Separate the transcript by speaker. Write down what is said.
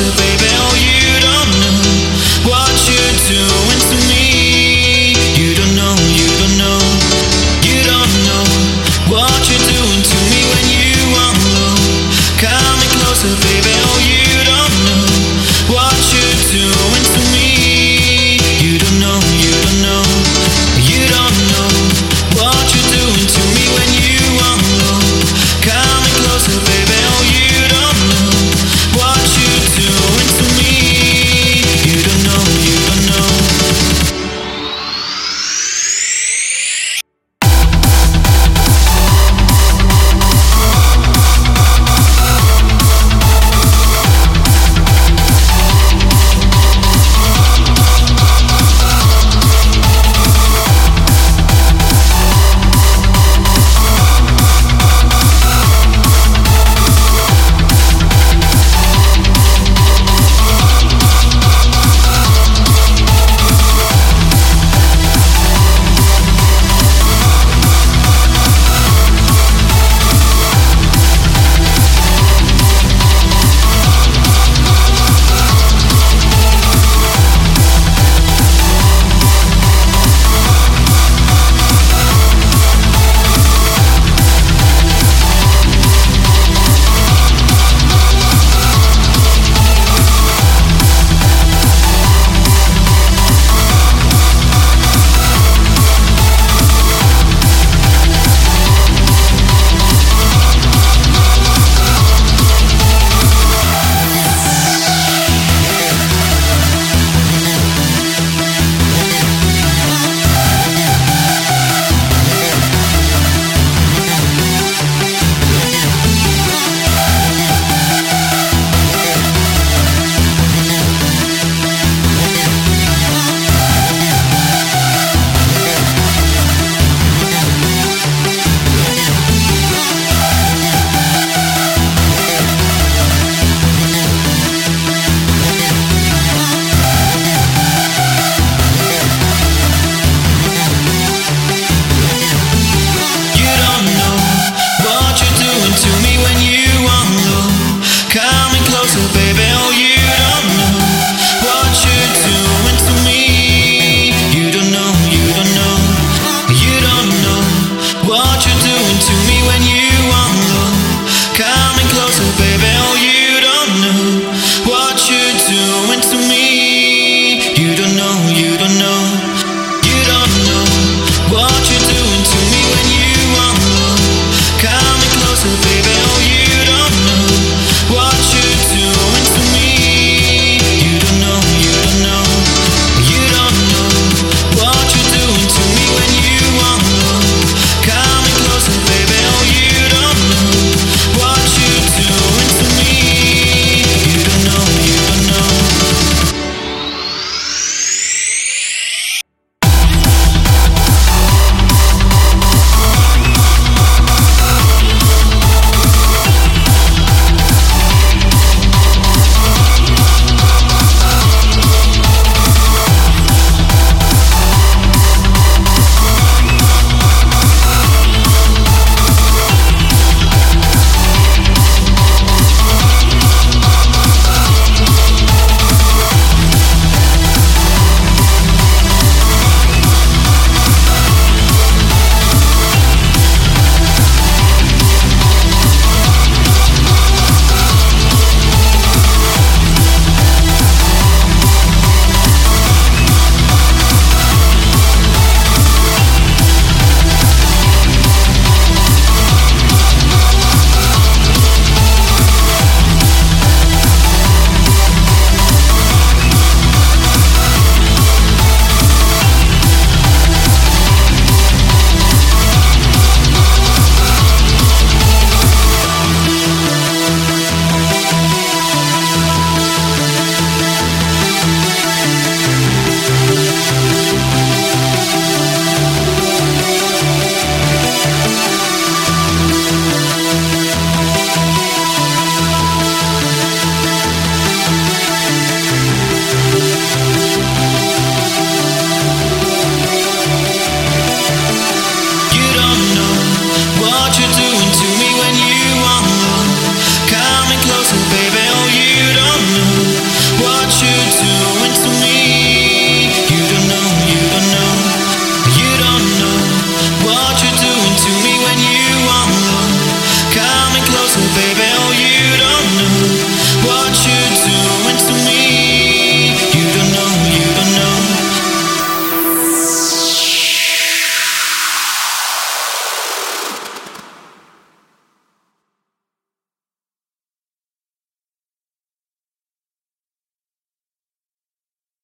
Speaker 1: baby. you're doing to me when you want love. Coming closer, baby. Oh,